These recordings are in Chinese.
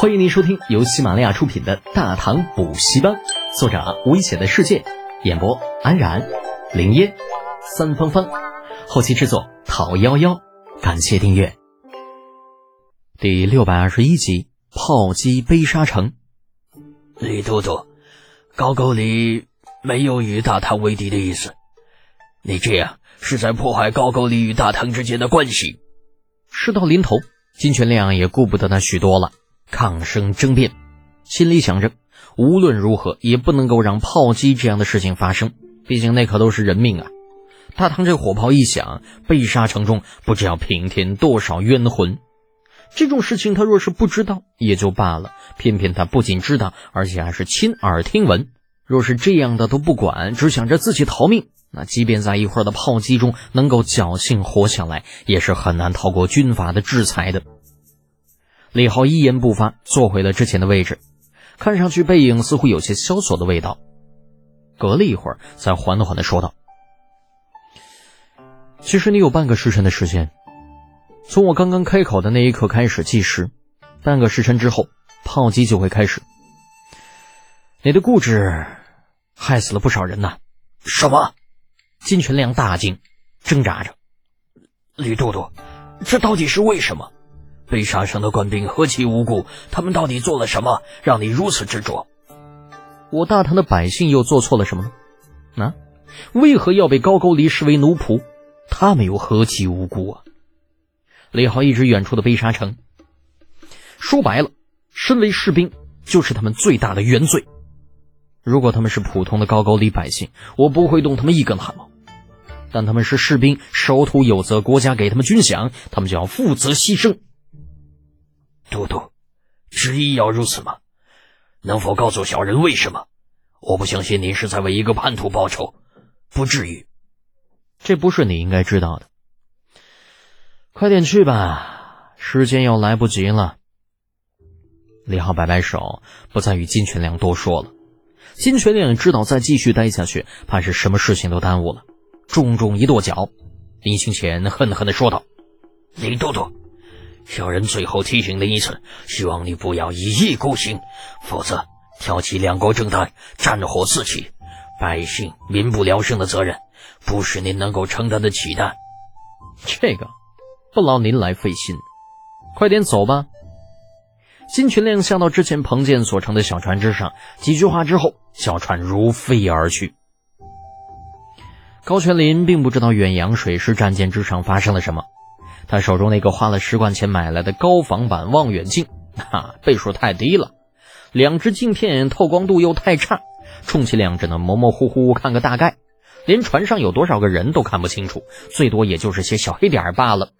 欢迎您收听由喜马拉雅出品的《大唐补习班》，作者危险的世界，演播安然、林烟、三芳芳，后期制作陶幺幺。感谢订阅。第六百二十一集：炮击悲沙城。李都督，高句丽没有与大唐为敌的意思，你这样是在破坏高句丽与大唐之间的关系。事到临头，金泉亮也顾不得那许多了。抗声争辩，心里想着，无论如何也不能够让炮击这样的事情发生，毕竟那可都是人命啊！大唐这火炮一响，被杀城中不知要平添多少冤魂。这种事情他若是不知道也就罢了，偏偏他不仅知道，而且还是亲耳听闻。若是这样的都不管，只想着自己逃命，那即便在一会儿的炮击中能够侥幸活下来，也是很难逃过军法的制裁的。李浩一言不发，坐回了之前的位置，看上去背影似乎有些萧索的味道。隔了一会儿，才缓缓的说道：“其实你有半个时辰的时间，从我刚刚开口的那一刻开始计时，半个时辰之后，炮击就会开始。你的固执，害死了不少人呐！”什么？金全亮大惊，挣扎着：“吕都督，这到底是为什么？”被杀城的官兵何其无辜？他们到底做了什么，让你如此执着？我大唐的百姓又做错了什么呢？啊，为何要被高句丽视为奴仆？他们又何其无辜啊！李浩一直远处的被杀城，说白了，身为士兵就是他们最大的原罪。如果他们是普通的高句丽百姓，我不会动他们一根汗毛；但他们是士兵，守土有责，国家给他们军饷，他们就要负责牺牲。都督，执意要如此吗？能否告诉小人为什么？我不相信您是在为一个叛徒报仇，不至于。这不是你应该知道的。快点去吧，时间要来不及了。李浩摆摆手，不再与金全亮多说了。金全亮知道再继续待下去，怕是什么事情都耽误了，重重一跺脚，临行前恨恨的说道：“李都督。”小人最后提醒您一次，希望你不要一意孤行，否则挑起两国争端，战火四起，百姓民不聊生的责任，不是您能够承担得起的。这个不劳您来费心，快点走吧。金群亮下到之前彭建所乘的小船之上，几句话之后，小船如飞而去。高全林并不知道远洋水师战舰之上发生了什么。他手中那个花了十贯钱买来的高仿版望远镜，哈，倍数太低了，两只镜片透光度又太差，充其量只能模模糊糊看个大概，连船上有多少个人都看不清楚，最多也就是些小黑点罢了。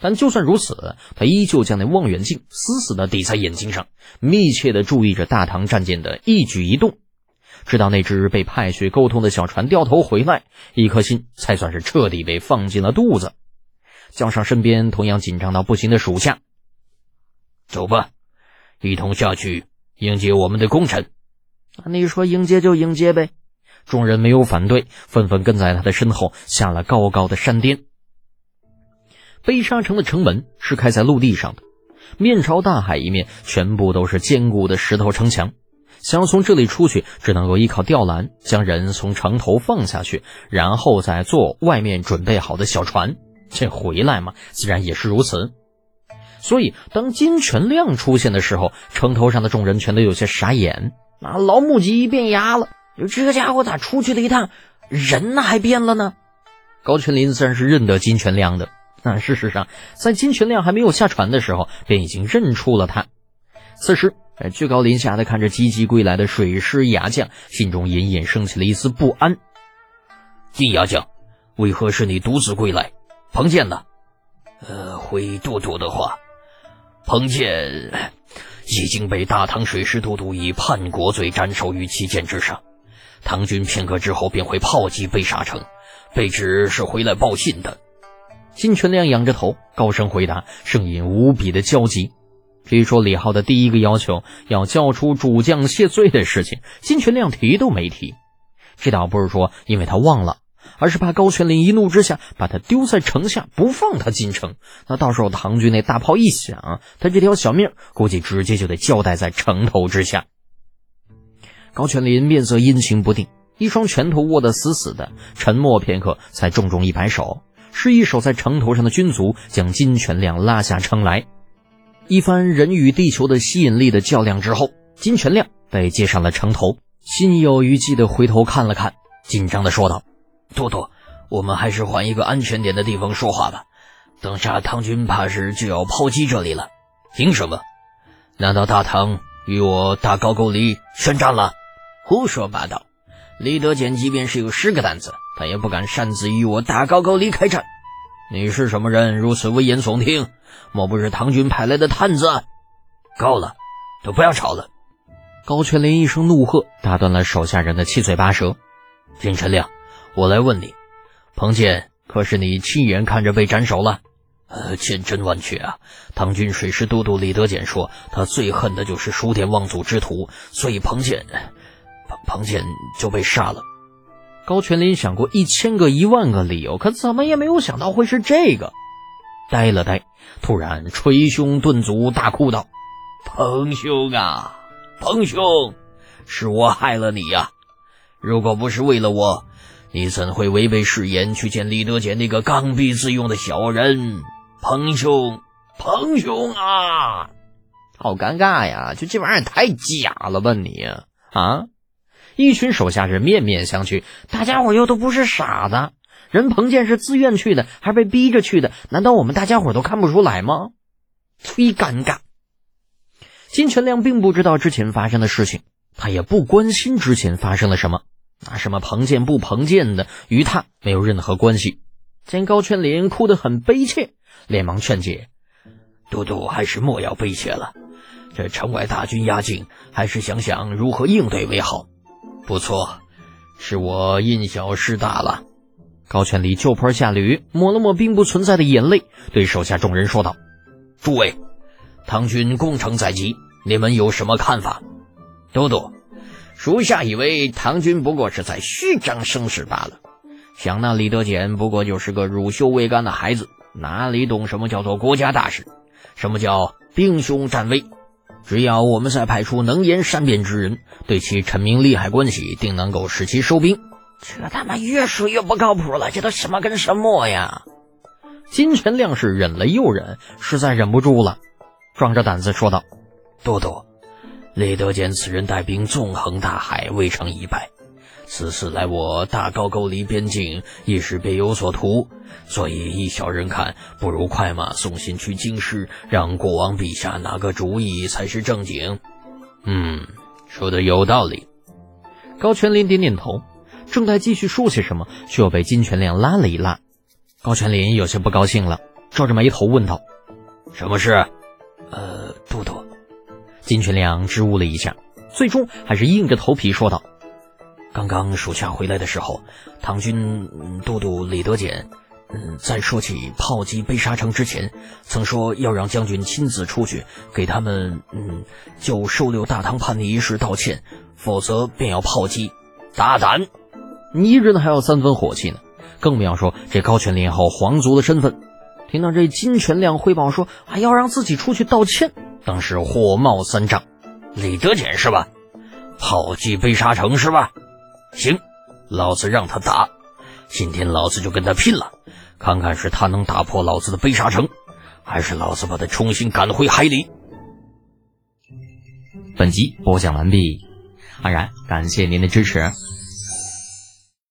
但就算如此，他依旧将那望远镜死死地抵在眼睛上，密切地注意着大唐战舰的一举一动，直到那只被派去沟通的小船掉头回来，一颗心才算是彻底被放进了肚子。叫上身边同样紧张到不行的属下，走吧，一同下去迎接我们的功臣。你说迎接就迎接呗。众人没有反对，纷纷跟在他的身后下了高高的山巅。悲沙城的城门是开在陆地上的，面朝大海一面全部都是坚固的石头城墙。想要从这里出去，只能够依靠吊篮将人从城头放下去，然后再坐外面准备好的小船。这回来嘛，自然也是如此。所以，当金全亮出现的时候，城头上的众人全都有些傻眼。那，老母鸡变鸭了！这家伙咋出去了一趟，人呢还变了呢？高全林自然是认得金全亮的。那事实上，在金全亮还没有下船的时候，便已经认出了他。此时，居高临下的看着积极归来的水师牙将，心中隐隐升起了一丝不安。金牙将，为何是你独自归来？彭建呢？呃，回都督的话，彭建已经被大唐水师都督以叛国罪斩首于其剑之上。唐军片刻之后便会炮击被杀城，被指是回来报信的。金全亮仰着头，高声回答，声音无比的焦急。至于说李浩的第一个要求要交出主将谢罪的事情，金全亮提都没提。这倒不是说因为他忘了。而是怕高全林一怒之下把他丢在城下，不放他进城。那到时候唐军那大炮一响，他这条小命估计直接就得交代在城头之下。高全林面色阴晴不定，一双拳头握得死死的，沉默片刻，才重重一摆手，示意守在城头上的军卒将金全亮拉下城来。一番人与地球的吸引力的较量之后，金全亮被接上了城头，心有余悸的回头看了看，紧张的说道：“都督，我们还是换一个安全点的地方说话吧。等下唐军怕是就要炮击这里了。凭什么？难道大唐与我大高句丽宣战了？胡说八道！李德俭即便是有十个胆子，他也不敢擅自与我大高句丽开战。你是什么人？如此危言耸听？莫不是唐军派来的探子？够了，都不要吵了！高全林一声怒喝，打断了手下人的七嘴八舌。金晨亮，我来问你，彭建可是你亲眼看着被斩首了？呃，千真万确啊！唐军水师都督李德俭说，他最恨的就是书典望族之徒，所以彭建，彭彭建就被杀了。高全林想过一千个一万个理由，可怎么也没有想到会是这个。呆了呆，突然捶胸顿足，大哭道：“彭兄啊，彭兄，是我害了你呀！如果不是为了我，你怎会违背誓言去见李德俭那个刚愎自用的小人？彭兄，彭兄啊，好尴尬呀！就这玩意儿太假了吧你啊！”一群手下人面面相觑，大家伙又都不是傻子，人彭建是自愿去的，还被逼着去的？难道我们大家伙都看不出来吗？忒尴尬。金全亮并不知道之前发生的事情，他也不关心之前发生了什么，那什么彭建不彭建的，与他没有任何关系。见高全林哭得很悲切，连忙劝解：“都督还是莫要悲切了，这城外大军压境，还是想想如何应对为好。”不错，是我因小失大了。高全礼就坡下驴，抹了抹并不存在的眼泪，对手下众人说道：“诸位，唐军攻城在即，你们有什么看法？”都督，属下以为唐军不过是在虚张声势罢了。想那李德俭不过就是个乳臭未干的孩子，哪里懂什么叫做国家大事，什么叫兵凶战危？只要我们再派出能言善辩之人，对其陈明利害关系，定能够使其收兵。这他妈越说越不靠谱了，这都什么跟什么呀？金全亮是忍了又忍，实在忍不住了，壮着胆子说道：“都督，李德俭此人带兵纵横大海，未尝一败。”此次来我大高沟离边境，亦是别有所图，所以依小人看，不如快马送信去京师，让国王陛下拿个主意才是正经。嗯，说的有道理。高全林点点头，正待继续说些什么，却又被金全亮拉了一拉。高全林有些不高兴了，皱着眉头问道：“什么事？”金全亮支吾了一下，最终还是硬着头皮说道。刚刚属下回来的时候，唐军都督李德俭，嗯，在说起炮击悲沙城之前，曾说要让将军亲自出去给他们，嗯，就收留大唐叛逆一事道歉，否则便要炮击。大胆！你一人还要三分火气呢，更不要说这高权林后皇族的身份。听到这金全亮汇报说还要让自己出去道歉，当时火冒三丈。李德俭是吧？炮击悲沙城是吧？行，老子让他打，今天老子就跟他拼了，看看是他能打破老子的悲沙城，还是老子把他重新赶回海里。本集播讲完毕，安然感谢您的支持。